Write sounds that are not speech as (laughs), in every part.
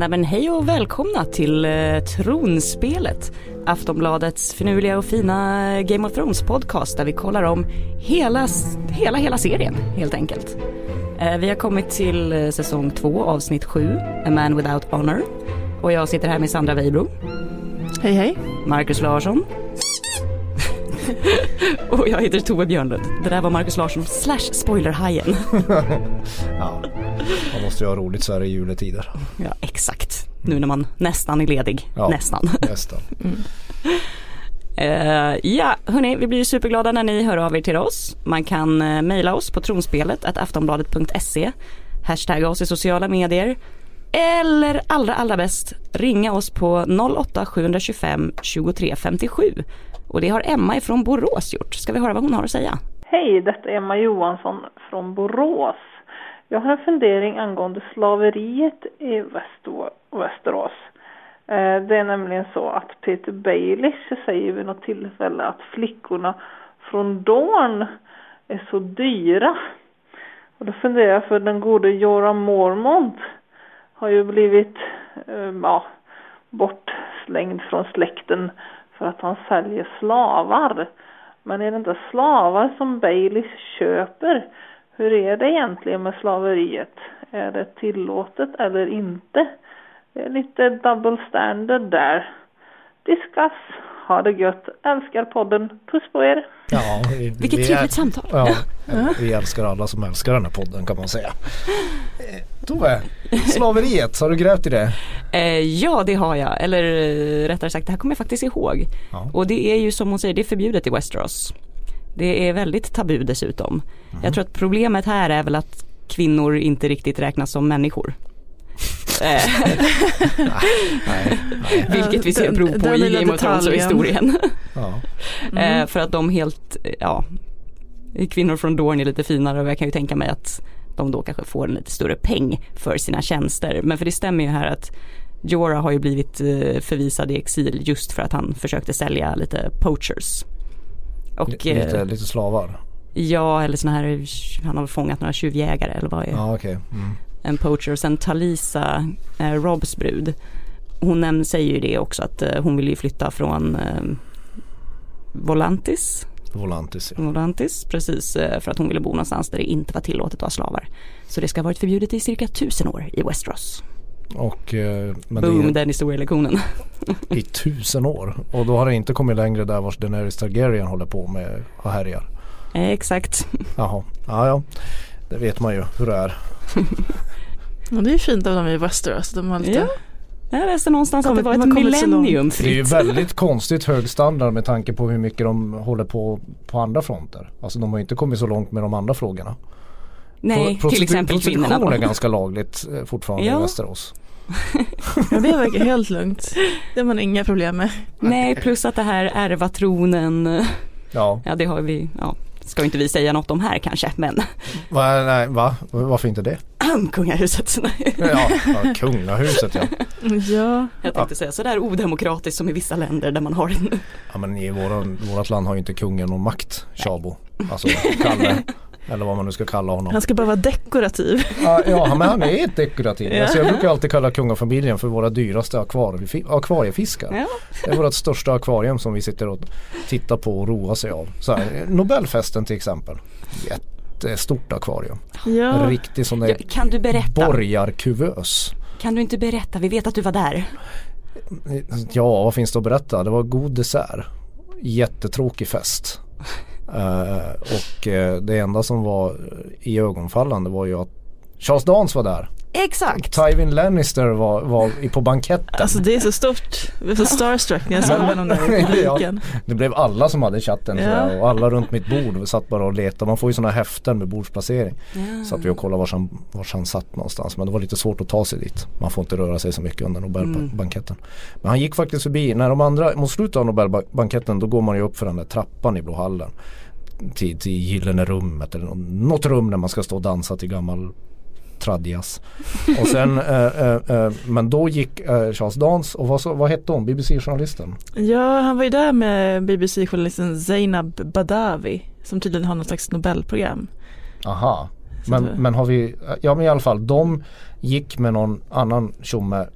Nej men hej och välkomna till eh, Tronspelet. Aftonbladets finurliga och fina Game of Thrones podcast där vi kollar om hela, hela, hela serien helt enkelt. Eh, vi har kommit till eh, säsong två avsnitt sju, A Man Without Honor. Och jag sitter här med Sandra Weibro. Hej hej. Marcus Larsson. (laughs) och jag heter Tove Björnlund. Det där var Marcus Larsson slash spoilerhajen. (laughs) ja, man måste ju ha roligt så här i juletider. Ja, exakt. Nu när man nästan är ledig. Ja, nästan. nästan. (laughs) Mm. Uh, ja, hörni, vi blir superglada när ni hör av er till oss. Man kan uh, mejla oss på tronspelet aftonbladet.se, hashtagga oss i sociala medier eller allra allra bäst ringa oss på 08 725 23 57 och det har Emma ifrån Borås gjort. Ska vi höra vad hon har att säga? Hej, detta är Emma Johansson från Borås. Jag har en fundering angående slaveriet i Västerås. Eh, det är nämligen så att Peter Baelish säger vid något tillfälle att flickorna från Dorn är så dyra. Och då funderar jag för den gode Joram Mormont har ju blivit eh, ja, bortslängd från släkten för att han säljer slavar. Men är det inte slavar som Baileys köper? Hur är det egentligen med slaveriet? Är det tillåtet eller inte? Det är lite double standard där. Discuss. Ha det gött. Älskar podden. Puss på er. Ja, vi, Vilket vi trevligt samtal. Ja, vi älskar alla som älskar den här podden kan man säga. Eh, Tove, slaveriet, har du grävt i det? Eh, ja det har jag, eller eh, rättare sagt det här kommer jag faktiskt ihåg. Ja. Och det är ju som hon säger, det är förbjudet i Westeros. Det är väldigt tabu dessutom. Mm. Jag tror att problemet här är väl att kvinnor inte riktigt räknas som människor. (laughs) nej, nej, nej. (laughs) Vilket vi ser prov på i Game of Thrones-historien. (laughs) Ja. Mm. för att de helt, ja, kvinnor från Dorn är lite finare och jag kan ju tänka mig att de då kanske får en lite större peng för sina tjänster. Men för det stämmer ju här att Jorah har ju blivit eh, förvisad i exil just för att han försökte sälja lite poachers. Och, lite, eh, lite slavar? Ja, eller sådana här, han har fångat några tjuvjägare eller vad är ja, okay. Mm. En poacher. Och sen Talisa, eh, Robs brud, hon nämner, säger ju det också att eh, hon vill ju flytta från eh, Volantis Volantis. Ja. Volantis, precis. Eh, för att hon ville bo någonstans där det inte var tillåtet att ha slavar. Så det ska ha varit förbjudet i cirka tusen år i Westeros. Och, eh, men Boom, är, den historielektionen. (laughs) I tusen år. Och då har det inte kommit längre där vars Daenerys Targaryen håller på med och härjar. Eh, exakt. Jaha, ja ja. Det vet man ju hur det är. (laughs) ja, det är fint av dem i Westeros. De har lite ja. Jag läste någonstans att det var ett millennium fritt. Det är ju väldigt (laughs) konstigt hög standard med tanke på hur mycket de håller på på andra fronter. Alltså de har inte kommit så långt med de andra frågorna. Nej, Pro till exempel kvinnorna. Prostitution är ganska lagligt eh, fortfarande ja. i Västerås. ja det verkar helt lugnt. Det har man inga problem med. Nej, plus att det här ärva tronen. Ja. ja, det har vi, ja, ska inte vi säga något om här kanske, men. Va, nej, va? Varför inte det? (clears throat) kungahuset. ja, ja, kungahuset ja. ja. Jag tänkte ja. säga sådär odemokratiskt som i vissa länder där man har det Ja men i våran, vårat land har ju inte kungen någon makt, Shabo. Alltså (laughs) Kalle. Eller vad man nu ska kalla honom. Han ska bara vara dekorativ. Ja, ja men han är ett dekorativ. Ja. Alltså jag brukar alltid kalla kungafamiljen för våra dyraste akvariefiskar. Ja. Det är vårt största akvarium som vi sitter och tittar på och roar sig av. Så här, Nobelfesten till exempel. Jättestort akvarium. Ja. En riktig sån där kan du berätta? borgarkuvös. Kan du inte berätta? Vi vet att du var där. Ja, vad finns det att berätta? Det var god dessert. Jättetråkig fest. Uh, och uh, det enda som var i ögonfallande var ju att Charles Dance var där. Exakt. Tywin Lannister var, var på banketten. Alltså det är så stort. Jag blev så starstruck när jag såg honom där i (laughs) publiken. ja, det blev alla som hade chatten ja. och alla runt mitt bord satt bara och letade. Man får ju sådana häften med bordsplacering. Ja. Satt vi och kollade var han, var han satt någonstans. Men det var lite svårt att ta sig dit. Man får inte röra sig så mycket under Nobelbanketten. Mm. Men han gick faktiskt förbi. När de andra, mot slutet av Nobelbanketten då går man ju upp för den där trappan i Blå hallen till, till Gyllene rummet eller något rum där man ska stå och dansa till gammal tradjas. Och sen, (laughs) eh, eh, eh, men då gick eh, Charles Dance och vad, så, vad hette hon, BBC-journalisten? Ja, han var ju där med BBC-journalisten Zainab Badawi som tydligen har något slags Nobelprogram. Aha, men, men har vi, ja men i alla fall de gick med någon annan tjomme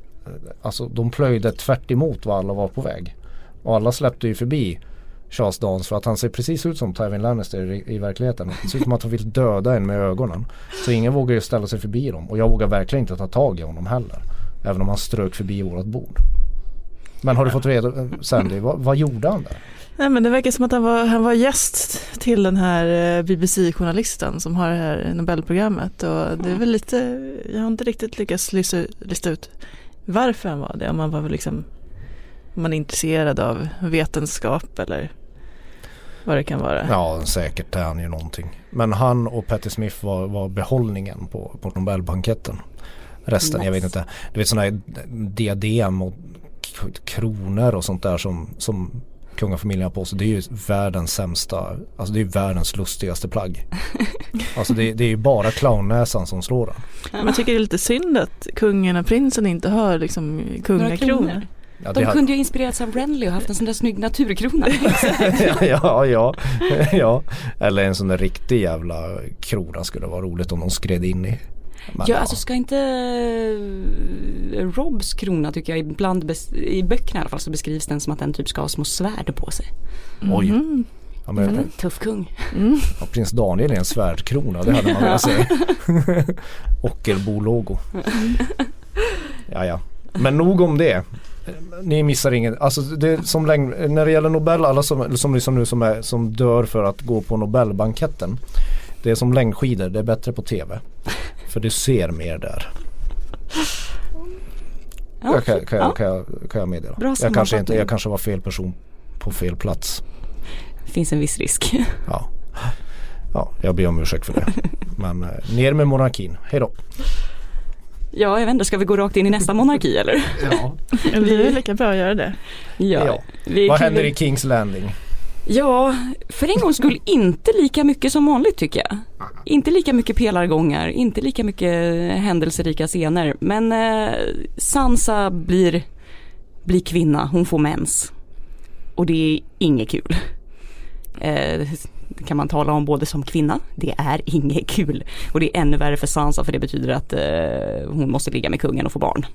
alltså de plöjde tvärt emot vad alla var på väg. Och alla släppte ju förbi Charles Dance för att han ser precis ut som Tywin Lannister i, i verkligheten. Det ser ut som att han vill döda en med ögonen. Så ingen vågar ju ställa sig förbi dem och jag vågar verkligen inte ta tag i honom heller. Även om han strök förbi vårat bord. Men har du fått reda, Sandy, vad, vad gjorde han där? Nej men det verkar som att han var, han var gäst till den här eh, BBC-journalisten som har det här Nobelprogrammet och det är väl lite, jag har inte riktigt lyckats lista, lista ut varför han var det. Om han var liksom, man är intresserad av vetenskap eller vad det kan vara. Ja säkert är han ju någonting. Men han och Patti Smith var, var behållningen på, på Nobelbanketten. Resten, nice. jag vet inte. Du vet sådana här diadem och kronor och sånt där som, som kungafamiljen har på sig. Det är ju världens sämsta, alltså det är världens lustigaste plagg. (laughs) alltså det, det är ju bara clownnäsan som slår den. Man tycker det är lite synd att kungen och prinsen inte har liksom kungakronor. Ja, de kunde ju inspirerats av Renly och haft en sån där snygg naturkrona. (laughs) ja, ja, ja. Eller en sån där riktig jävla krona skulle vara roligt om de skred in i. Men, ja, ja, alltså ska inte uh, Robs krona tycker jag ibland i böckerna i alla fall så beskrivs den som att den typ ska ha små svärd på sig. Mm. Oj. Ja, men, en tuff kung. Mm. Ja, prins Daniel är en svärdkrona, det hade man velat se. (laughs) Ockelbo-logo. Ja, ja. Men nog om det. Ni missar inget. Alltså det som länge, när det gäller Nobel, alla som, som, liksom nu som, är, som dör för att gå på Nobelbanketten. Det är som längdskidor, det är bättre på tv. För du ser mer där. Ja, jag kan, kan, ja. kan, jag, kan jag meddela. Bra jag, kanske inte, jag kanske var fel person på fel plats. Det finns en viss risk. (laughs) Ja, ja jag ber om ursäkt för det. (laughs) Men eh, ner med monarkin. Hej då. Ja, jag vet inte, ska vi gå rakt in i nästa monarki eller? Ja. (laughs) det är lika bra att göra det. Ja. ja. Vad händer i Kings Landing? Ja, för en gångs skull inte lika mycket som vanligt tycker jag. Inte lika mycket pelargångar, inte lika mycket händelserika scener. Men eh, Sansa blir, blir kvinna, hon får mens. Och det är inget kul. Eh, kan man tala om både som kvinna, det är inget (laughs) kul. Och det är ännu värre för Sansa för det betyder att eh, hon måste ligga med kungen och få barn.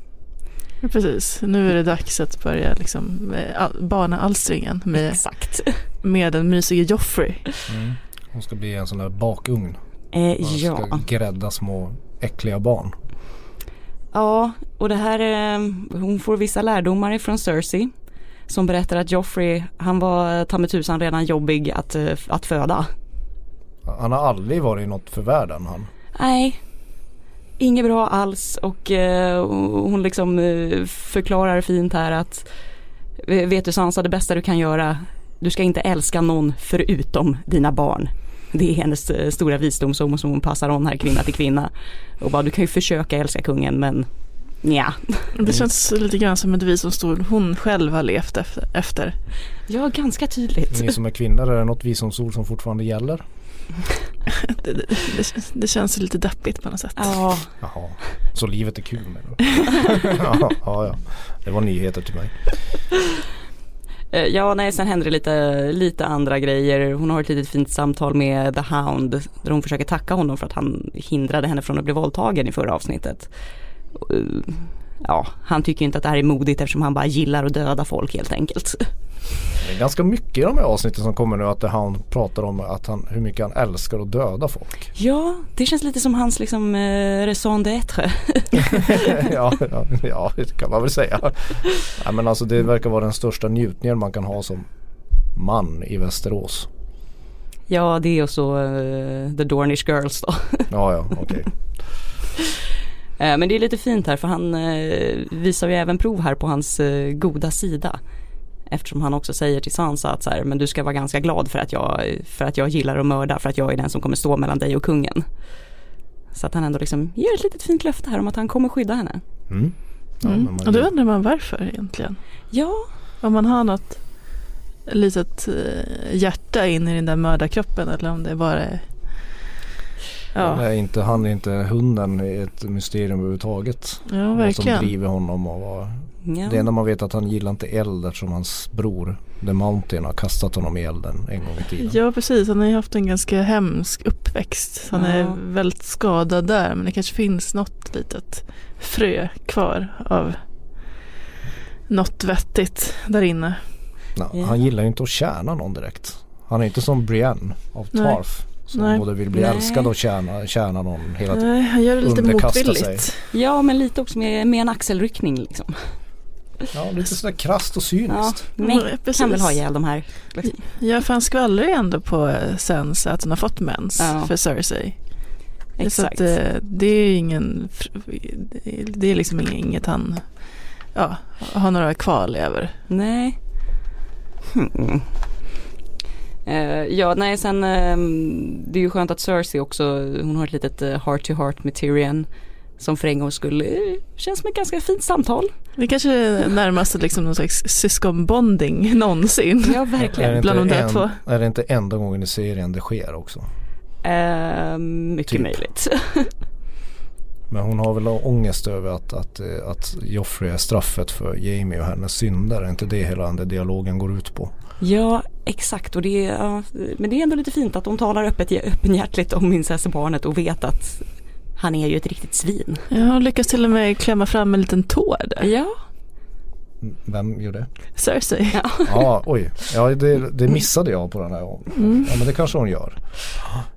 Precis, nu är det dags att börja liksom bana alstringen med, Exakt. med den mysige Joffrey. Mm. Hon ska bli en sån där bakugn. Eh, ja. Ska grädda små äckliga barn. Ja, och det här, eh, hon får vissa lärdomar ifrån Cersei. Som berättar att Joffrey, han var ta med tusan redan jobbig att, eh, att föda. Han har aldrig varit något för världen han. Nej, inget bra alls och eh, hon liksom eh, förklarar fint här att vet du Sansa det bästa du kan göra du ska inte älska någon förutom dina barn. Det är hennes eh, stora visdom som, hon passar on här kvinna till kvinna. Och bara du kan ju försöka älska kungen men ja. Det känns lite grann som ett visdomsord hon själv har levt efter. Ja, ganska tydligt. Ni som är kvinnor, är det något visdomsord som fortfarande gäller? (laughs) det, det, det, det, känns lite deppigt på något sätt. Ja. Jaha, så livet är kul med det. (laughs) ja, ja, det var nyheter till mig. Eh, ja, nej, sen händer det lite, lite andra grejer. Hon har ett litet fint samtal med The Hound där hon försöker tacka honom för att han hindrade henne från att bli våldtagen i förra avsnittet. Ja, han tycker inte att det här är modigt eftersom han bara gillar att döda folk helt enkelt. Det är ganska mycket i de här avsnitten som kommer nu att han pratar om att han, hur mycket han älskar att döda folk. Ja, det känns lite som hans liksom eh, raison d'être. (laughs) ja, ja, ja, det kan man väl säga. Ja, men alltså det verkar vara den största njutningen man kan ha som man i Västerås. Ja, det är och så uh, The Dornish Girls då. ja, ja, okej. Okay. (laughs) Eh, men det är lite fint här för han eh, visar ju även prov här på hans goda sida. Eftersom han också säger till Sansa att så här, men du ska vara ganska glad för att, jag, för att jag gillar att mörda, för att jag är den som kommer stå mellan dig och kungen. Så att han ändå liksom ger ett litet fint löfte här om att han kommer skydda henne. Mm. Ja, mm. Och då undrar man varför egentligen. Ja. Om man har något litet eh, hjärta in i den där mördarkroppen eller om det bara är Ja. Nej, inte, han är inte hunden är ett mysterium överhuvudtaget. Ja, verkligen. Som driver honom och vad, Ja. Det enda man vet är att han gillar inte eld eftersom hans bror The Mountain har kastat honom i elden en gång i tiden. Ja precis, han har ju haft en ganska hemsk uppväxt. Han ja. är väldigt skadad där men det kanske finns något litet frö kvar av något vettigt där inne. No, yeah. Han gillar ju inte att tjäna någon direkt. Han är inte som Brienne av Tarf. Som Nej. både vill bli Nej. älskad och tjäna, tjäna någon hela tiden. Nej, han gör det lite motvilligt. Sig. Ja men lite också med, med en axelryckning liksom. Ja lite sådär krasst och cyniskt. Ja, men ja, kan väl ha ihjäl de här. Liksom. Ja för han skvallrar ju ändå på Sansa att hon har fått mens ja. för Cersei. Exakt. Så att, eh, det är ingen, det är liksom inget han ja, har några kvarlever. Nej. Hmm. Uh, ja, nej sen uh, det är ju skönt att Cersei också, hon har ett litet uh, heart to heart med Tyrion. Som för en gång skulle känns som ett ganska fint samtal. Det kanske är närmast liksom någon slags syskonbonding (laughs) någonsin. Ja verkligen. Är bland de där en, två. Är det inte enda gången i serien det sker också? mycket typ. möjligt. (laughs) Men hon har väl ångest över att, att, att Joffrey är straffet för Jamie och hennes synder. Är inte det hela den dialogen går ut på? Ja exakt och det är, men det är ändå lite fint att de talar öppet, öppenhjärtligt om incestbarnet och vet att han är ju ett riktigt svin. Ja, lyckas till och med klämma fram en liten tå där. Ja. Vem gjorde det? Cersei. Ja, ah, oj. Ja, det, det, missade jag på den här. Mm. Ja, men det kanske hon gör.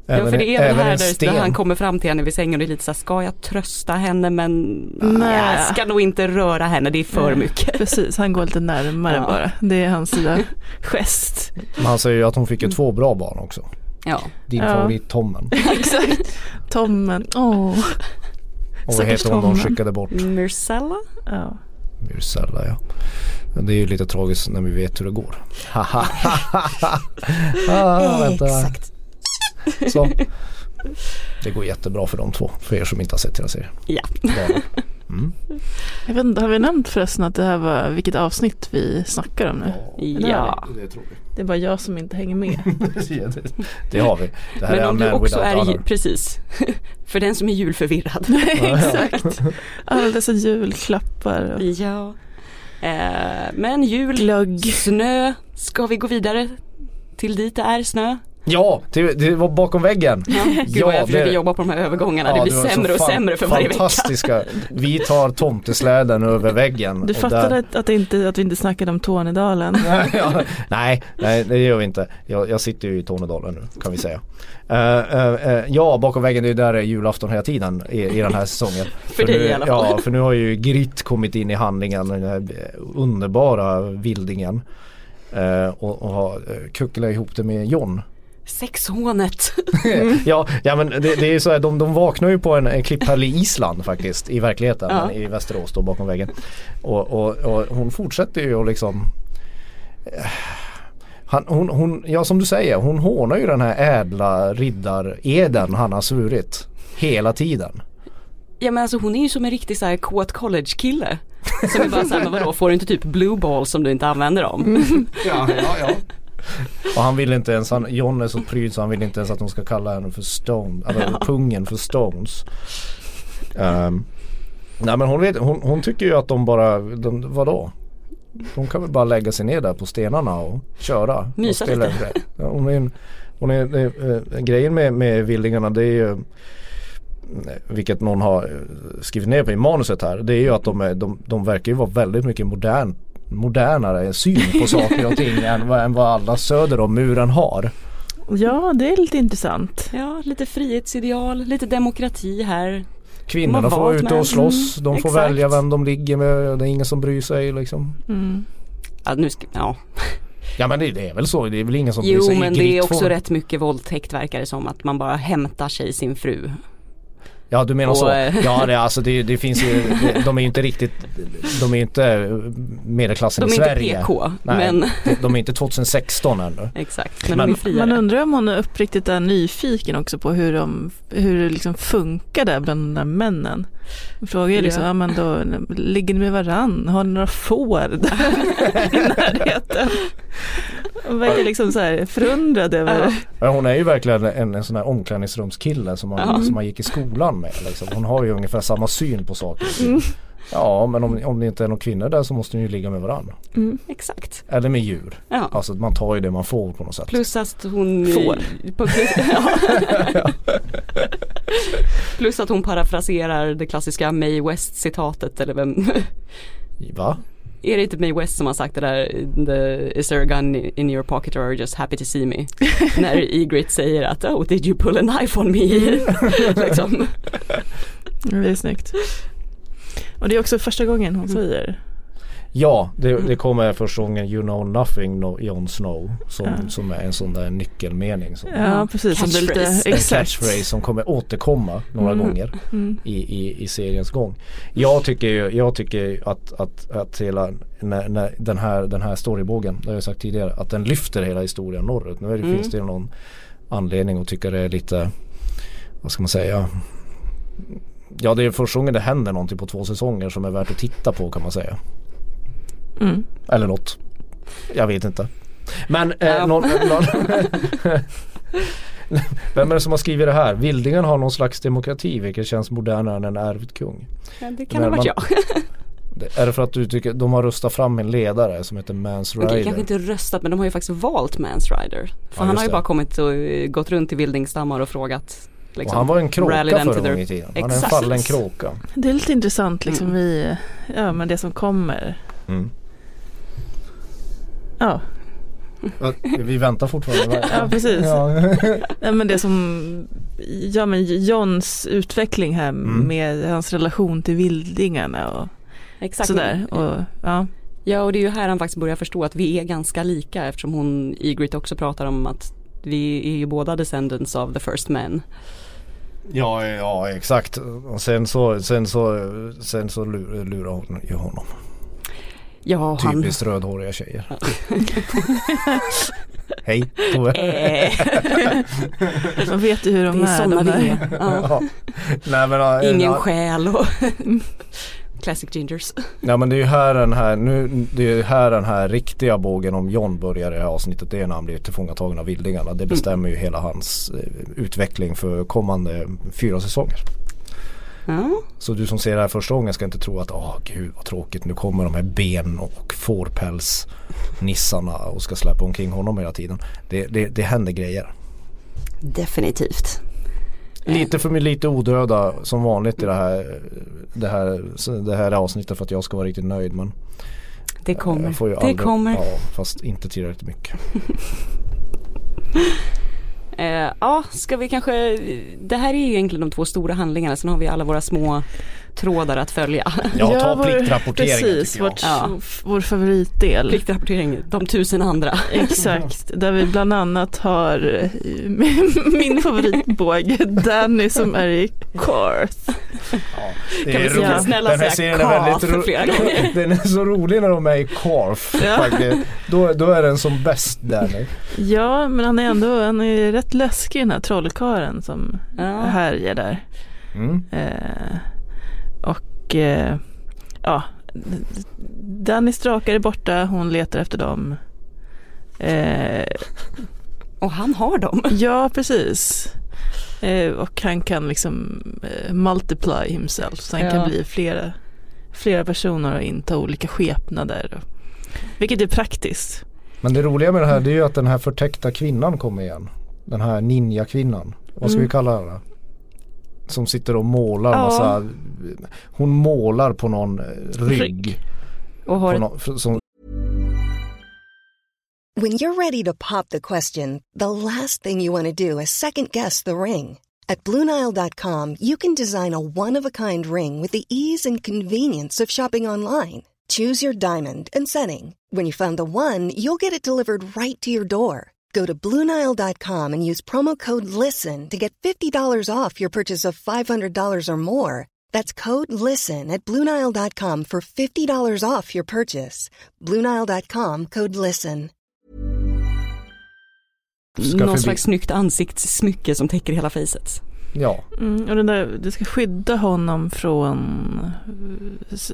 Även, ja, för det är det här där, där, han kommer fram till henne vid sängen och är lite såhär, ska jag trösta henne men Nej. jag ska nog inte röra henne, det är för Nej. mycket. Precis, han går lite närmare ja. bara. Det är hans lilla (laughs) gest. Men han säger ju att hon fick ju två bra barn också. Ja. Din ja. favorit Tommen. (laughs) Exakt. Tommen, åh. Oh. Och vad heter hon de skickade bort? Myrcella? Ja. Myrcella ja. Det är ju lite tragiskt när vi vet hur det går. (laughs) ah, vänta. Exakt. Så. Det går jättebra för de två, för er som inte har sett hela serien. Ja. Mm. Jag vet inte, har vi nämnt förresten att det här var vilket avsnitt vi snackar om nu? Ja. Det, tror vi. det är bara jag som inte hänger med. (laughs) det, har vi. Det här Men om du också är, precis, (laughs) för den som är julförvirrad. (laughs) Exakt. Alla dessa julklappar. Och... Ja. Eh, men jul, Glögg. snö, ska vi gå vidare till dit det är snö? Ja, det, det var bakom väggen. Ja, Gud vad jag försöker det... jobba på de här övergångarna. Ja, det blir det sämre och sämre för varje vecka. Fantastiska. Vi tar tomtesläden över väggen. Du fattade där... att, inte, att vi inte snackade om Tornedalen? (laughs) ja, nej, nej, det gör vi inte. Jag, jag, sitter ju i Tornedalen nu kan vi säga. Uh, uh, uh, ja, bakom väggen det är där det är julafton hela tiden i, i den här säsongen. (laughs) för, för dig nu, i alla fall. Ja, för nu har ju Gritt kommit in i handlingen. Den här underbara vildingen. och, och har kucklat ihop det med John Sexhånet. (laughs) ja, ja men det, det är så här, de, de vaknar ju på en, en klipphäll i Island faktiskt i verkligheten ja. i Västerås då bakom väggen. Och, och, och hon fortsätter ju att liksom eh, han, hon, hon, ja som du säger, hon hånar ju den här ädla riddareden han har svurit hela tiden. Ja men alltså hon är ju som en riktig så här kåt college kille. Som är bara såhär, men vadå får du inte typ blue balls om du inte använder dem? ja, ja, ja. Och han vill inte ens, han, John är så pryd så han vill inte ens att de ska kalla henne för Stone, eller ja. (laughs) pungen för Stones. Um, nej men hon, vet, hon, hon, tycker ju att de bara, de, vadå? De kan väl bara lägga sig ner där på stenarna och köra. Mysa lite. Ja, hon är, hon är, det, äh, grejen med, med vildingarna det är ju vilket någon har skrivit ner på i manuset här. Det är ju att de, är, de, de verkar ju vara väldigt mycket modernt modernare syn på saker och ting än, vad, än vad alla söder om muren har. Ja, det är lite intressant. Ja, lite frihetsideal, lite demokrati här. Kvinnorna får vara ute och slåss. De får exakt. välja vem de ligger med. Det är ingen som bryr sig liksom. Mm. Ja, nu ska, ja. Ja men det, det, är väl så, det är väl ingen som jo, bryr sig. Jo men det är också rätt mycket våldtäkt verkar det som. Att man bara hämtar sig sin fru Ja du menar och, så. Eh, ja det, alltså det, det finns ju, (laughs) de är ju inte riktigt, de är ju inte medelklassen i Sverige. De är inte PK. Nej, men... de är inte 2016 ännu. Exakt, men, men de är friare. Man undrar om hon är uppriktigt är nyfiken också på hur, de, hur det liksom funkar där bland de där männen. Frågar ju liksom, ja. ja men då ligger ni med varann? Har ni några får i (laughs) närheten? Hon verkar liksom så här förundrad över ja. Hon är ju verkligen en, en sån här omklädningsrumskille som man, ja. som man gick i skolan med. Liksom. Hon har ju ungefär samma syn på saker. Mm. Ja men om, om det inte är någon kvinnor där så måste ni ju ligga med varandra. Mm, exakt. Eller med djur. Ja. Alltså man tar ju det man får på något sätt. Plus att hon får. Plus, (laughs) ja. (laughs) plus att hon parafraserar det klassiska May West citatet eller vem (laughs) Va? är det inte Mae West som har sagt det där, the, is there a gun in your pocket or are you just happy to see me? När Egrit säger att oh did you pull a knife on me? liksom. Det är snyggt. Och det är också första gången hon säger Ja, det, det kommer första gången You know nothing no, Jon Snow som, Ja. som är en sån där nyckelmening. Som, Ja precis, som blir lite. En catchphrase som kommer återkomma några Mm. gånger Mm. i, i, i seriens gång. Jag tycker ju jag tycker att, att, att hela när, när den, här, den här storybågen, det har jag sagt tidigare, att den lyfter hela historien norrut. Nu är det, Mm. finns det ju någon anledning att tycka det är lite, vad ska man säga, Ja det är första gången det händer någonting på två säsonger som är värt att titta på kan man säga. Mm. Eller något. Jag vet inte. Men eh, Ja. någon, någon (laughs) Vem är det som har skrivit det här? Vildingen har någon slags demokrati vilket känns modernare än en ärvd kung. Ja, det kan Men ha varit man- jag. (laughs) Är det för att du tycker de har röstat fram en ledare som heter Mans Okej, Rider? kanske inte röstat men de har ju faktiskt valt Mans Rider. För Ja, han har ju det. bara kommit och eh, gått runt i vildingstammar och frågat. Liksom, han var en kråka förr en their- gång i tiden. Han är en fallen kråka. Det är lite intressant liksom Mm. i, ja men det som kommer. Mm. Ja, Vi väntar fortfarande. (laughs) Ja, precis. Ja. (laughs) Nej, men det som, ja men Johns utveckling här Mm. med hans relation till vildingarna och Exakt. sådär. Och, ja. Ja och det är ju här han faktiskt börjar förstå att vi är ganska lika eftersom hon, Ygritte också pratar om att vi är ju båda descendants of the first men. Ja, ja exakt. Och sen så, sen så, sen så lurar, hon ju honom. Ja han... Typiskt rödhåriga tjejer. (laughs) Hej Tove. Eh, Man vet ju hur de det är är. de är. Ja. Ja. (laughs) Nej, men, ja, Ingen ja, själ och Classic Gingers. (laughs) Ja men det är ju här den här, nu, det är här den här riktiga bågen om John börjar i det här avsnittet. Det är när han blir tillfångatagen av vildingarna. Det bestämmer ju hela hans eh, utveckling för kommande fyra säsonger. Ja. Så du som ser det här första gången ska inte tro att åh gud vad tråkigt nu kommer de här ben och fårpälsnissarna och ska släppa omkring honom hela tiden. Det, det, det händer grejer. Definitivt. Lite för mig lite odöda som vanligt i det här, det här, det här avsnittet för att jag ska vara riktigt nöjd men Det kommer. jag får ju det aldrig- kommer. Ja, fast inte tillräckligt mycket. (laughs) Eh, ja, ska vi kanske, det här är ju egentligen de två stora handlingarna, sen har vi alla våra små trådar att följa. Ja, ta pliktrapporteringen Precis, vårt, Ja. vår favoritdel. Pliktrapportering, de tusen andra. Exakt, där vi bland annat har eh, min favoritbåge Danny som är i Corth. Det Kan är vi säga roligt. snälla Den här säga Carth ro- flera gånger? (laughs) Den är så rolig när de är i Carf Ja. faktiskt. Då, då är den som bäst Danny. Ja, men han är ändå han är rätt läskig den här trollkaren som Ja. härjar där. Mm. Eh, och eh, ja, Danny strakar är borta, hon letar efter dem. Eh, Och han har dem. (laughs) ja, precis. Eh, och han kan liksom eh, multiply himself, så han Ja. kan bli flera, flera personer och inta olika skepnader. Och, vilket är praktiskt. Men det roliga med det här det är ju att den här förtäckta kvinnan kommer igen. Den här ninja-kvinnan. Vad ska Mm. vi kalla henne? Som sitter och målar Ja. massa Hon målar på någon eh, rygg. Rygg. Och har någon, som, When you're ready to pop the question, the last thing you want to do is second guess the ring. At Bluenile.com, you can design a one of a kind ring with the ease and convenience of shopping online. Choose your diamond and setting. When you find the one, you'll get it delivered right to your door. Go to Bluenile.com and use promo code LISTEN to get $50 off your purchase of $500 or more. That's code LISTEN at Bluenile.com for $50 off your purchase. Bluenile.com code LISTEN. ska någon slags snyggt ansiktssmycke som täcker hela facet. ja, Mm, och den där, det ska skydda honom från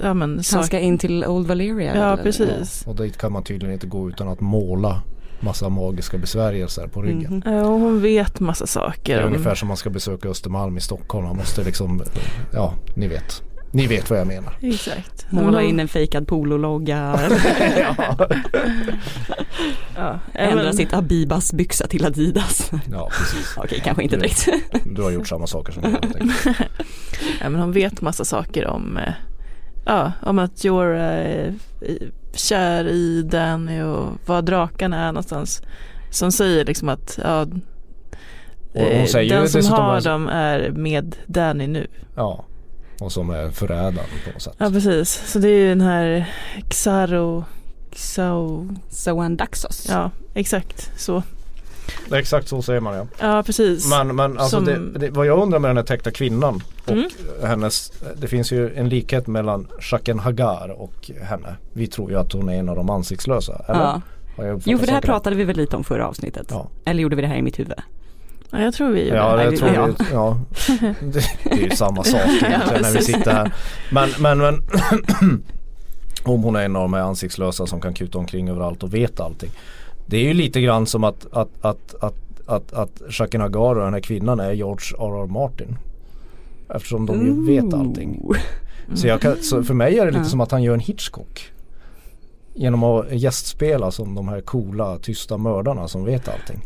ja, men, Han ska in till Old Valeria. Ja, eller? precis. och dit kan man tydligen inte gå utan att måla massa magiska besvärjelser på ryggen. Mhm. Ja, hon vet massa Det saker. är om- ungefär som man ska besöka Östermalm i Stockholm. Man måste liksom, ja ni vet. Ni vet vad jag menar. Exakt. Måla Men in en fejkad polologga. (laughs) ja. ja, Ändra sitt Abibas byxa till Adidas. ja, precis. (laughs) Okej, kanske inte Du- direkt. Du har gjort samma saker som jag. (laughs) ja, men hon vet massa saker om, eh, ja, om att Jorah är kär i Danny och var drakarna är någonstans. Som säger liksom att ja, eh, den som har dem är med Danny nu. Ja, och som är förrädaren på något sätt. Ja precis, så det är ju den här Xaro Xao Zoan Daxos. Ja, exakt så. Exakt så säger man ja. Ja precis. Men, men alltså Som... det, det, vad jag undrar med den här täckta kvinnan och mm. hennes Det finns ju en likhet mellan Shaken Hagar och henne. Vi tror ju att hon är en av de ansiktslösa. Eller? Ja. Jo för det här pratade vi väl lite om förra avsnittet. Ja. Eller gjorde vi det här i mitt huvud? Ja jag tror vi gjorde ja, det. Jag tror. Vi, ja. (laughs) Det, det är ju samma sak (laughs) egentligen när vi sitter här. Men, men, men (clears throat) om hon är en av de här ansiktslösa som kan kuta omkring överallt och vet allting. Det är ju lite grann som att, att, att, att, att, att Shakin Hagar och den här kvinnan är George R.R. Martin. Eftersom de ju vet allting. Så, jag kan, så för mig är det lite som att han gör en Hitchcock. Genom att gästspela som de här coola tysta mördarna som vet allting.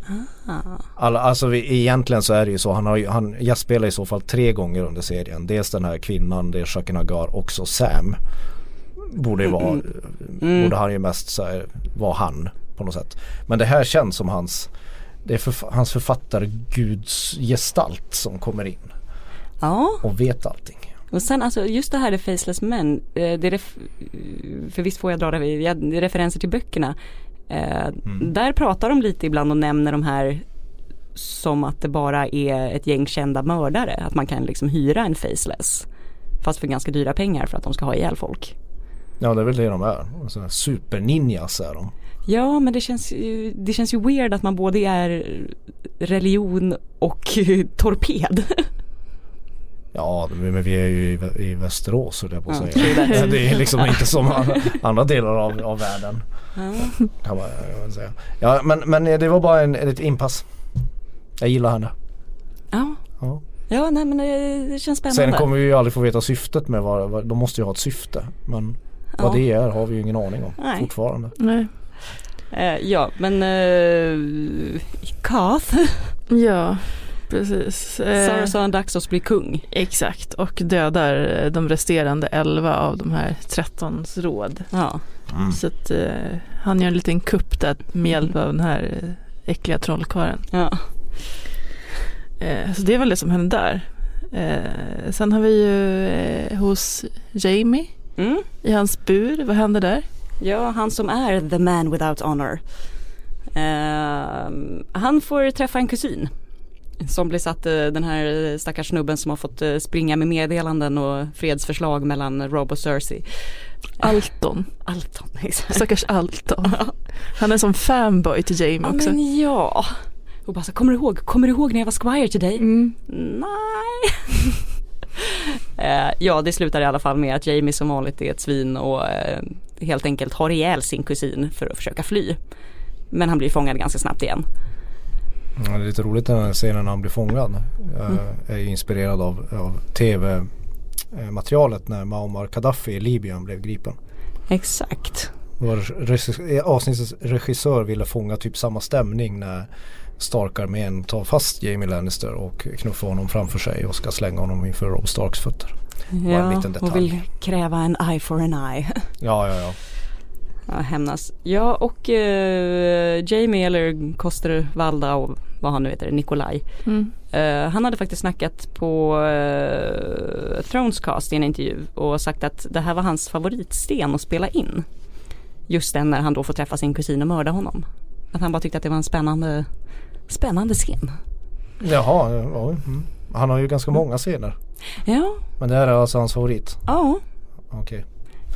Ah. Alla, alltså vi, egentligen så är det ju så. Han, har, han gästspelar i så fall tre gånger under serien. Dels den här kvinnan, det är Shakin Hagar, också Sam. Borde, vara, mm. mm. borde han ju mest vara han på något sätt. Men det här känns som hans det är för, hans författargudsgestalt som kommer in. Ja. Och vet allting. Och sen alltså just det här The Faceless Men, eh, det är för visst får jag dra det, är referenser till böckerna. Eh, mm. Där pratar de lite ibland och nämner de här som att det bara är ett gäng kända mördare. Att man kan liksom hyra en faceless. Fast för ganska dyra pengar för att de ska ha ihjäl folk. Ja det är väl det de är. Superninjas är de. Ja men det känns, ju, det känns ju weird att man både är religion och (laughs) torped. Ja men vi är ju i, Västerås höll jag på att ja, säga. Det är liksom inte som (laughs) andra delar av, av världen. Ja. Kan man, kan säga. Ja men, men det var bara en, ett inpass. Jag gillar henne. Ja. ja. Ja nej men det, det känns spännande. Sen kommer vi ju aldrig få veta syftet med vad, vad de måste ju ha ett syfte. Men ja. vad det är har vi ju ingen aning om nej. fortfarande. Nej. Eh, ja men eh, Kath. (laughs) ja precis. Eh, Sarasan Daxos blir kung. Exakt och dödar de resterande 11 av de här 13 råd. Ja. Mm. Så att eh, han gör en liten kupp där med hjälp av den här eh, äckliga trollkarlen. Ja. Eh, så det är väl det som händer där. Eh, sen har vi ju eh, hos Jamie mm. i hans bur. Vad händer där? Ja, han som är the man without honor. Uh, han får träffa en kusin som blir satt, uh, den här stackars snubben som har fått uh, springa med meddelanden och fredsförslag mellan Rob och Cersei. Alton. Alton, (laughs) exakt. Stackars Alton. Han är som fanboy till Jamie också. Ja, men ja. Och bara så, kommer du ihåg, kommer du ihåg när jag var squire till dig? Mm. Nej. (laughs) (laughs) Eh, ja det slutar i alla fall med att Jamie som vanligt är ett svin och eh, helt enkelt har ihjäl sin kusin för att försöka fly. Men han blir fångad ganska snabbt igen. Ja, det är lite roligt den här scenen när han blir fångad. Jag mm. är inspirerad av, av tv-materialet när Muammar Gaddafi i Libyen blev gripen. Exakt. Avsnittets regissör ville fånga typ samma stämning när Stark-armén tar fast Jamie Lannister och knuffar honom framför sig och ska slänga honom inför Rob Starks fötter. Ja, en liten detalj. och vill kräva en eye for an eye. (laughs) Ja, ja, ja. Ja, hämnas. Ja, och uh, Jamie eller Koster Valda och vad han nu heter, Nikolaj. Mm. Uh, han hade faktiskt snackat på uh, Thronescast i en intervju och sagt att det här var hans favoritsten att spela in. Just den när han då får träffa sin kusin och mörda honom. Att han bara tyckte att det var en spännande Spännande scen. Jaha, ja, mm. han har ju ganska mm. många scener. Ja. Men det här är alltså hans favorit? Ja. Okej. Okay.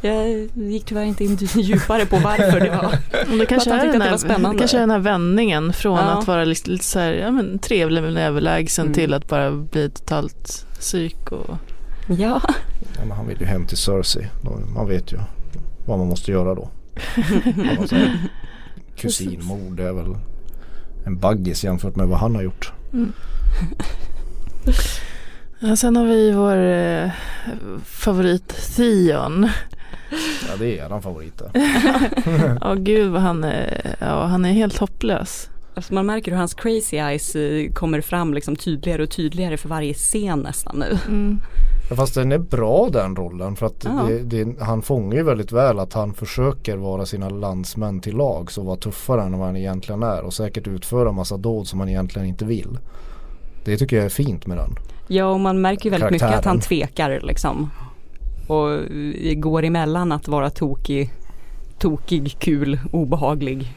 Jag gick tyvärr inte in (laughs) djupare på varför det var. (laughs) Men det kanske, är den, här, det kanske är den här vändningen från ja. att vara lite, lite så här, ja, men trevlig men överlägsen mm. till att bara bli totalt psyk. Och... Ja. ja men han vill ju hem till Cersei. Man vet ju vad man måste göra då. (laughs) Kusinmord är väl en baggis jämfört med vad han har gjort. Mm. ja, sen har vi vår eh, favorit Theon. Ja det är eran favorit (laughs) Ja gud vad han är, ja, han är helt hopplös. Alltså man märker hur hans crazy eyes eh, kommer fram liksom tydligare och tydligare för varje scen nästan nu. Mm. Fast den är bra den rollen för att Ja. det, det, han fångar ju väldigt väl att han försöker vara sina landsmän till lags och vara tuffare än vad han egentligen är och säkert utföra massa dåd som han egentligen inte vill. Det tycker jag är fint med den. Ja och man märker ju väldigt mycket att han Karaktären. tvekar liksom. Och går emellan att vara tokig, tokig, kul, obehaglig.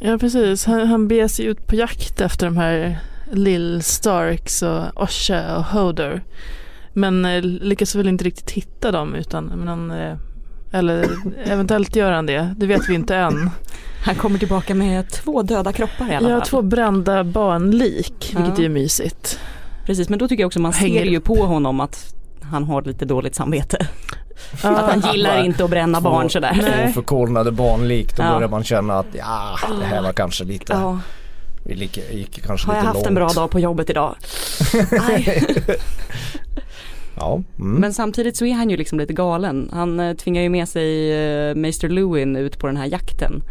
Ja precis, han, han beger sig ut på jakt efter de här Lill Starks och Osha och Hodor. Men eh, lyckas väl inte riktigt hitta dem utan, men han, eh, eller eventuellt gör han det, det vet vi inte än. (laughs) Han kommer tillbaka med två döda kroppar i alla Ja, fall. två brända barnlik, vilket Ja. är mysigt. Precis men då tycker jag också man Hänger ser ju på honom att han har lite dåligt samvete. Ja, (laughs) Att han gillar inte att bränna Två- barn sådär. Två förkolnade barnlik då Ja. börjar man känna att ja det här var kanske lite, Ja, vi gick, gick kanske har jag lite haft långt. en bra dag på jobbet idag? (laughs) Ja, mm. Men samtidigt så är han ju liksom lite galen. Han eh, tvingar ju med sig eh, Meister Lewin ut på den här jakten.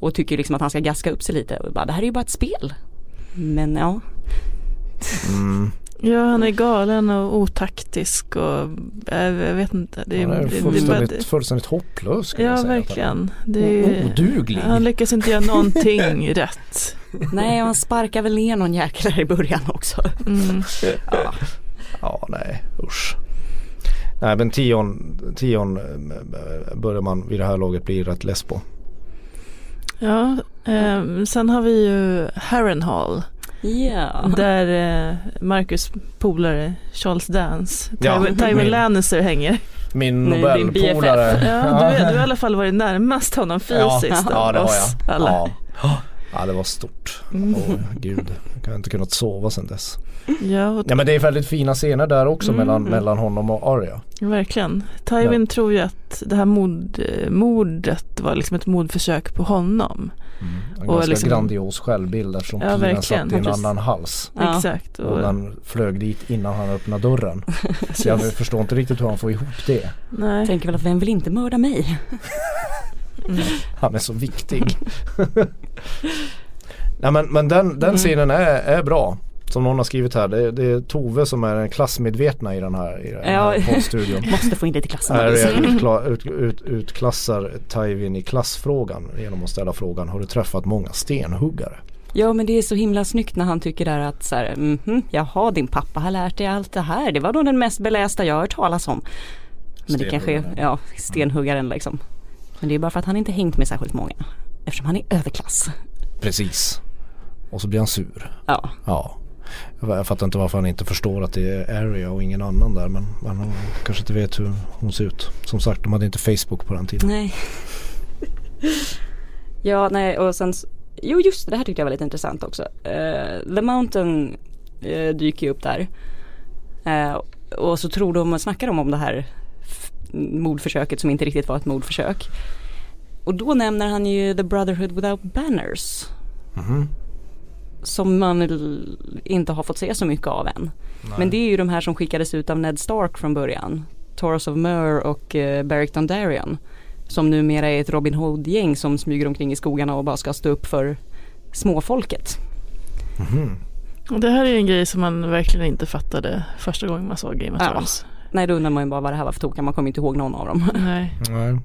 Och tycker liksom att han ska gaska upp sig lite. Och bara, det här är ju bara ett spel. Men ja, Mm. ja, han är galen och otaktisk och äh, jag vet inte. Det, Han är det- det- fullständigt, det- fullständigt hopplös skulle Ja, jag säga. verkligen. Det är, Oduglig. han lyckas inte göra någonting (laughs) rätt. nej och han sparkar väl ner någon jäkel i början också. Mm. Ja. Ja, nej, usch. Nej, men Tion, tion eh, börjar man vid det här laget bli rätt less på. Ja, eh, sen har vi ju Harrenhal. Ja. Där eh, Marcus polare Charles Dance, Ja, Tywin, Lannister hänger. Min Nobelpolare. Ja, du, är, du har i alla fall varit närmast honom fysiskt ja, av det har oss jag. alla. Ja. ja, det var stort. Åh gud, jag har inte kunnat sova sedan dess. Ja, Ja men det är väldigt fina scener där också Mm. mellan, mellan honom och Arya. verkligen. Tywin tror ju att det här mord, mordet var liksom ett mordförsök på honom. En Och ganska liksom- grandios självbild eftersom Ja, pilen satt i en annan hals. Ja. Exakt. Och Och, den flög dit innan han öppnade dörren. (laughs) Så jag förstår inte riktigt hur han får ihop det. nej. Tänker väl att vem vill inte mörda mig? (laughs) Mm. Han är så viktig. (laughs) Nej men, men den, Mm. den scenen är, är bra. Som någon har skrivit här. Det, är- det är Tove som är den klassmedvetna i den här, i den här Ja. poddstudion. (laughs) Måste få in lite klassen. Arya utkla, ut, ut, utklassar Tywin i klassfrågan genom att ställa frågan Har du träffat många stenhuggare? Ja men det är så himla snyggt när han tycker där att så här, mhm, jaha din pappa har lärt dig allt det här. Det var nog den mest belästa jag har hört talas om. Men det kanske är, ja, stenhuggaren liksom. Men det är bara för att han inte hängt med särskilt många. Eftersom han är överklass. Precis. Och så blir han sur. Ja, Ja. Jag fattar inte varför han inte förstår att det är Arya och ingen annan där men han kanske inte vet hur hon ser ut. Som sagt, de hade inte Facebook på den tiden. nej. ja, nej och sen, jo just det, det här tyckte jag var lite intressant också. Eh, The Mountain eh, dyker ju upp där. Eh, och så tror de, snackar de om det här mordförsöket som inte riktigt var ett mordförsök. Och då nämner han ju The Brotherhood Without Banners. Mhm. Som man inte har fått se så mycket av än. Men det är ju de här som skickades ut av Ned Stark från början. Taurus of Myr och uh, Beric Dondarrion. Som numera är ett Robin Hood-gäng som smyger omkring i skogarna och bara ska stå upp för småfolket. Mhm. Och det här är en grej som man verkligen inte fattade första gången man såg Game of Ja. Thrones. Nej då undrar man ju bara vad det här var för tokar, man kommer inte ihåg någon av dem. (laughs) Nej. Nej.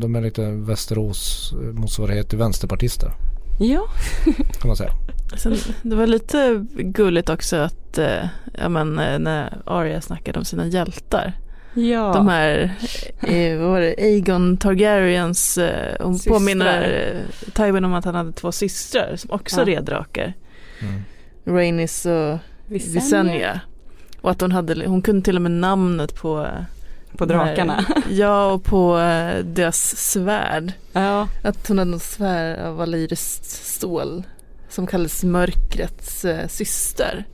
De- är lite Västerås eh, motsvarighet till vänsterpartister ja, kan man säga. Sen, det var lite gulligt också att eh, ja, men, eh, när Arya snackade om sina hjältar. ja. De här, eh, vad var det, Aegon Targaryens, eh, hon Systrar. påminner eh, Tywin om att han hade två systrar som också Ja. red drakar. Mm. Rhaenys och Visenya. Visenya. Och att hon hade, hon kunde till och med namnet på På drakarna. (laughs) Ja, och på eh, deras svärd. ja. Att hon hade något svärd av valyriskt stål som kallades mörkrets eh, syster.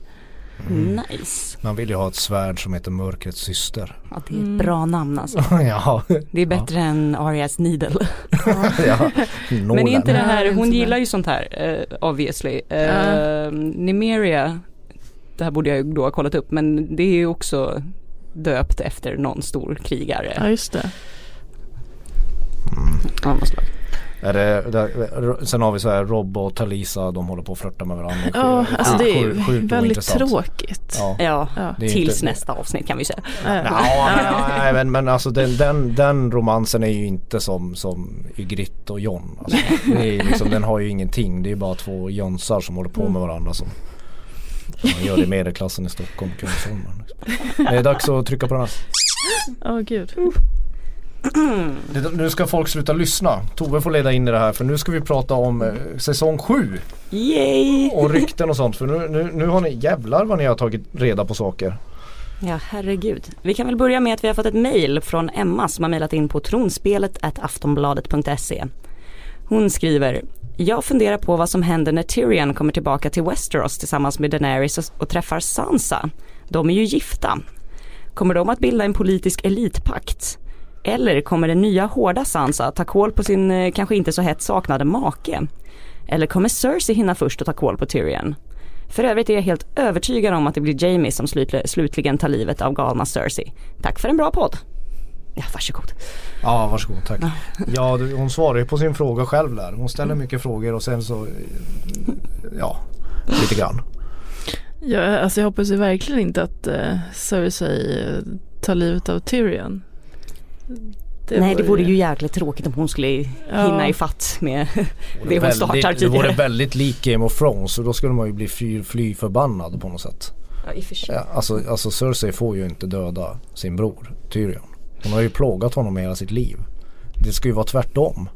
Nice. Man vill ju ha ett svärd som heter Mörkrets syster. Ja, det är ett Mm. bra namn alltså. (laughs) ja. Det är bättre än Arias Needle. (laughs) ja. Men är inte det Ja, här, hon gillar ju sånt här eh, obviously. Uh, Ja. Nimeria, det här borde jag ju då ha kollat upp men det är ju också döpt efter någon stor krigare. Ja, just det. slag. Är det, det, sen har vi så här Rob och Talisa, de håller på att flörta med varandra. Ja, alltså det är sjukt väldigt tråkigt. Ja, ja, tills inte... nästa avsnitt kan vi säga. Nej, men, men alltså den, den, den romansen är ju inte som, som Ygritte och John. Alltså, det är liksom, den har ju ingenting, det är bara två jönsar som håller på med varandra. Som, man gör det i medelklassen i Stockholm, Kungsholmen. Det är dags att trycka på den här. Åh oh, gud. nu ska folk sluta lyssna. Tove får leda in i det här för nu ska vi prata om eh, säsong 7. Yay! Och rykten och sånt för nu, nu, nu har ni jävlar vad ni har tagit reda på saker. Ja herregud. Vi kan väl börja med att vi har fått ett mail från Emma som har mejlat in på tronspelet aftonbladet.se. Hon skriver jag funderar på vad som händer när Tyrion kommer tillbaka till Westeros tillsammans med Daenerys och, och träffar Sansa. De är ju gifta. Kommer de att bilda en politisk elitpakt? Eller kommer den nya hårda Sansa ta koll på sin eh, kanske inte så hett saknade make? Eller kommer Cersei hinna först och ta koll på Tyrion? För övrigt är jag helt övertygad om att det blir Jamie som slutligen tar livet av galna Cersei. Tack för en bra podd. Ja, varsågod. Ja, varsågod. Tack. Ja, ja hon svarar ju på sin fråga själv där. Hon ställer mycket frågor och sen så, ja, lite grann. Ja, alltså jag hoppas ju verkligen inte att uh, Cersei uh, tar livet av Tyrion. Det Nej det vore ju jäkligt tråkigt om hon skulle hinna ja. ifatt med det hon startar tidigare. Det vore väldigt lik Game of Thrones och då skulle man ju bli fly, fly förbannad på något sätt. Ja i och för sig. Alltså, alltså Cersei får ju inte döda sin bror Tyrion. Hon har ju plågat honom hela sitt liv. Det ska ju vara tvärtom.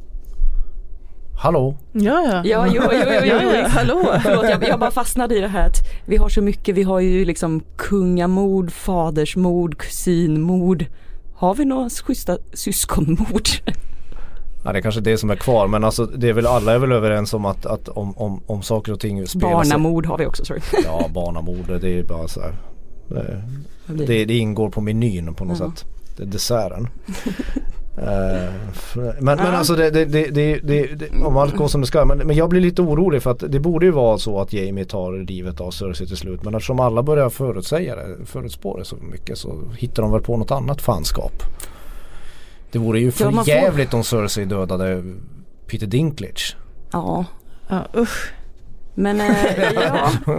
Hallå? Ja, ja. Ja, jo, jo, jo, jo, jo. (laughs) ja, hallå. Förlåt, jag, jag bara fastnade i det här att vi har så mycket, vi har ju liksom kungamord, fadersmord, kusinmord. Har vi några schyssta syskonmord? (laughs) Ja det är kanske det som är kvar men alltså det är väl alla är väl överens om att, att om, om, om saker och ting spelar Barnamord har vi också sorry. (laughs) Ja barnamord det är bara så här. Det, det, det ingår på menyn på något ja. sätt. Det är desserten. (laughs) Uh, men, men alltså det, det, det, om allt går som det ska. Men, men jag blir lite orolig för att det borde ju vara så att Jamie tar livet av Cersei till slut. Men eftersom alla börjar förutsäga det, förutspå det så mycket så hittar de väl på något annat fanskap. Det vore ju för ja, jävligt får... om Cersei dödade Peter Dinklage. Ja, ja usch. Men äh, (laughs) ja. (laughs)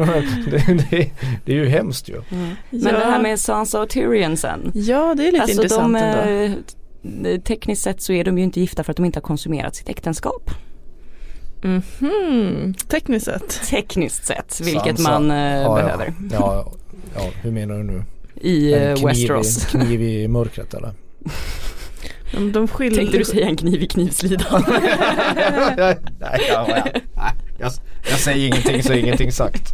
det, det, det, är ju hemskt ju. Mm. Men ja. det här med Sansa och Tyrion sen. Ja det är lite alltså intressant de, ändå tekniskt sett så är de ju inte gifta för att de inte har konsumerat sitt äktenskap. Mm -hmm. Tekniskt sett? Tekniskt sett, vilket Sansa. man eh, ja, behöver. Ja. ja, hur menar du nu? I en kniv Westeros. I, kniv i mörkret eller? De, de skilde... Tänkte du säga en kniv i knivslidan? (laughs) nej, nej, jag, jag, säger ingenting så är ingenting sagt.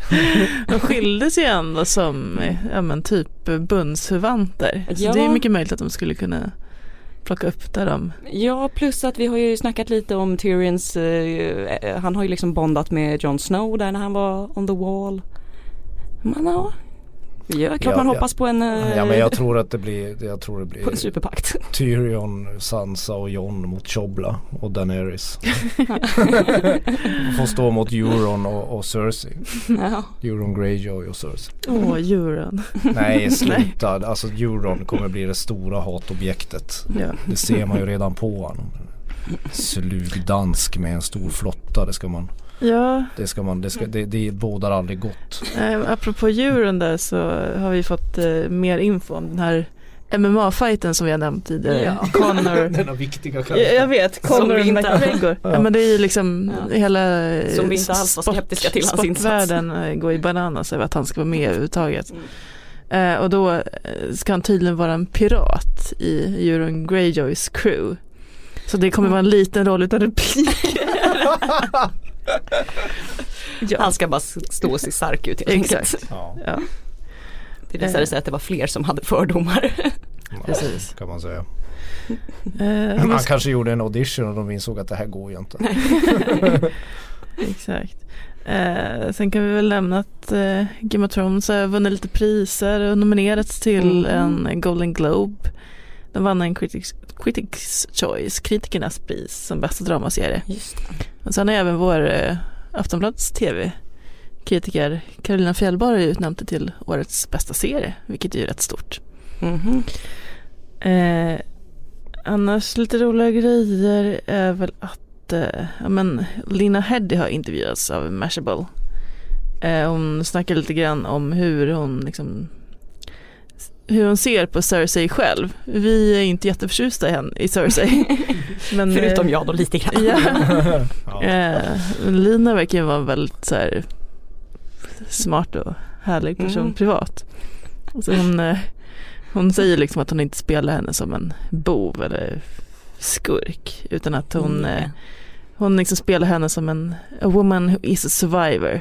(laughs) De skildes ju ändå som ja, men typ bundsförvanter. Så ja. det är mycket möjligt att de skulle kunna plocka upp där de Ja plus att vi har ju snackat lite om Tyrions, eh, han har ju liksom bondat med Jon Snow där när han var on the wall. Man har Ja, klart ja, man hoppas på en Ja men jag tror att det blir, jag tror det blir På en superpakt. (laughs) Tyrion, Sansa och Jon mot Chobla och Daenerys. (laughs) Får stå mot Euron och, och Cersei. Ja. Euron Greyjoy och Cersei. Åh oh, Euron (laughs) Nej. sluta, alltså Euron kommer bli det stora hatobjektet. Ja. Det ser man ju redan på honom. Slugdansk med en stor flotta, det ska man Ja. Det, ska man, det, ska, det, det bådar aldrig gott. Eh, apropå djuren där så har vi fått eh, mer info om den här MMA-fighten som vi har nämnt tidigare. Ja. (laughs) Connor. (laughs) Denna viktiga jag, jag vet, Connor och McGregor. Ja. ja. men det är ju liksom ja. hela Som vi inte alls var skeptiska till hans Sportvärlden eh, går i bananas över att han ska vara med överhuvudtaget. Mm. Eh, och då eh, ska han tydligen vara en pirat i Euron Greyjoys crew. Så det kommer mm. vara en liten roll utan replik. (laughs) (laughs) ja. Han ska bara stå och se stark ut helt enkelt. Ja. Ja. Det visade sig att det var fler som hade fördomar. Precis. Kan man säga. Uh, han kanske gjorde en audition och de insåg att det här går ju inte. (laughs) Exakt. Uh, sen kan vi väl nämna att uh, Game of Thrones har vunnit lite priser och nominerats till mm. en Golden Globe. De vann en Critics, Critics Choice, kritikernas pris som bästa dramaserie. Just det. Och sen har även vår eh, Aftonbladets tv-kritiker Carolina Fjällborg utnämnt det till årets bästa serie, vilket är ju rätt stort. Mm -hmm. eh, annars lite roliga grejer är väl att eh, ja, men Lina Heddy har intervjuats av Mashable. Eh, hon snackar lite grann om hur hon liksom hur hon ser på Cersei själv. Vi är inte jätteförtjusta i, henne, i Cersei. (laughs) Men, Förutom jag då lite grann. (laughs) ja. eh, Lina verkar ju vara väldigt så här, smart och härlig person mm. privat. Så hon, eh, hon säger liksom att hon inte spelar henne som en bov eller skurk utan att hon, mm. hon liksom spelar henne som en a woman who is a survivor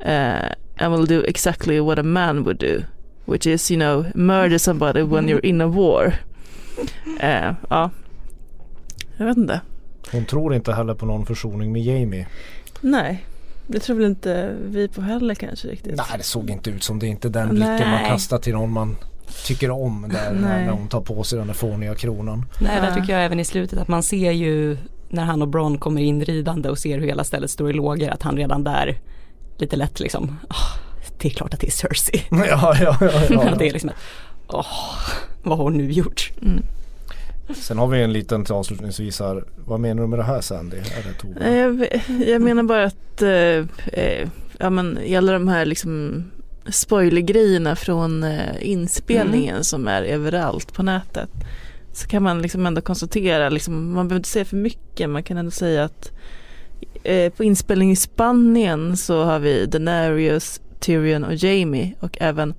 uh, and will do exactly what a man would do which is you know murder somebody when you're in a war. Uh, ja, jag vet inte. Hon tror inte heller på någon försoning med Jamie. Nej, det tror väl inte vi på heller kanske riktigt. Nej, det såg inte ut som det. inte den blicken man kastar till någon man tycker om där när, när hon tar på sig den där fåniga kronan. Nej, där tycker jag även i slutet att man ser ju när han och Bron kommer in ridande och ser hur hela stället står i lågor att han redan där lite lätt liksom oh, det är klart att det är Cersei. (laughs) Ja, ja, ja. ja, (laughs) det är liksom, åh, vad har hon nu gjort? Mm. Sen har vi en liten till avslutningsvis här. Vad menar du med det här Sandy? Är det jag, jag menar bara att eh, eh, ja, men, alla de här liksom spoilergrejerna från eh, inspelningen mm. som är överallt på nätet. Så kan man liksom ändå konstatera, liksom, man behöver inte säga för mycket, man kan ändå säga att eh, på inspelning i Spanien så har vi Daenerys, Tyrion och Jamie och även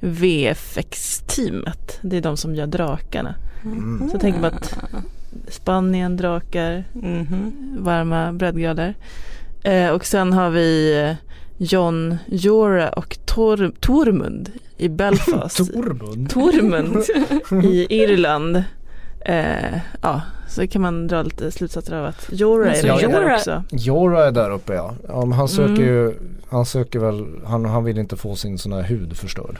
VFX-teamet. Det är de som gör drakarna. Mm. Så tänker man att Spanien, drakar, mm. varma breddgrader. Eh, och sen har vi eh, John Jora och Tor Tormund i Belfast. (laughs) Tormund? Tormund i Irland. Eh, ja, så kan man dra lite slutsatser av att Jora är ja, där också. Jora är där uppe ja. ja han söker mm. ju, han söker väl, han, han vill inte få sin sån här hud förstörd.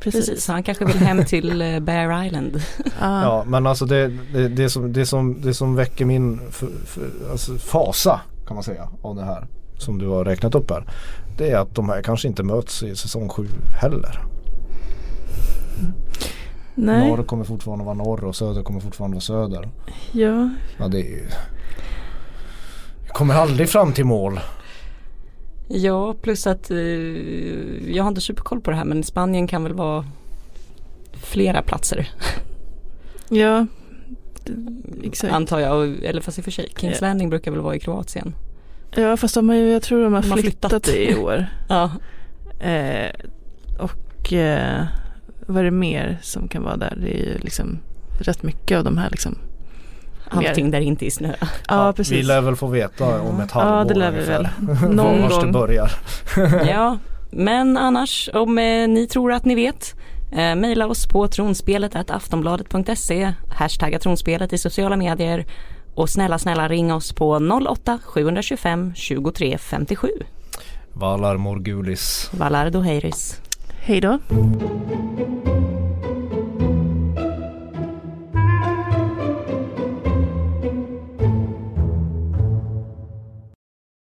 Precis. Precis, han kanske vill hem till eh, Bear Island. (laughs) ah. Ja men alltså det, det, det, som, det, som, det som väcker min för, för, alltså fasa kan man säga av det här som du har räknat upp här. Det är att de här kanske inte möts i säsong 7 heller. Nej. Norr kommer fortfarande vara norr och söder kommer fortfarande vara söder. Ja. Ja det är ju... Jag kommer aldrig fram till mål. Ja plus att eh, jag har inte superkoll på det här men Spanien kan väl vara flera platser. Ja. Exakt. Antar jag, eller fast i och för sig Kings ja. Landing brukar väl vara i Kroatien. Ja fast de har ju, jag tror de har, de har flyttat, flyttat i år. (laughs) ja. Eh, och eh, vad är det mer som kan vara där? Det är ju liksom rätt mycket av de här liksom Allting mer. där inte är snö. Ja, ja, precis. Vi lär väl få veta om ett halvår Ja det lär vi väl. (laughs) Någon gång. det börjar. (laughs) ja, men annars om eh, ni tror att ni vet eh, Maila oss på tronspelet aftonbladet.se Hashtagga tronspelet i sociala medier och snälla snälla ring oss på 08 725 23 57. Valar Morgulis. Valar Doheiris. Hej då!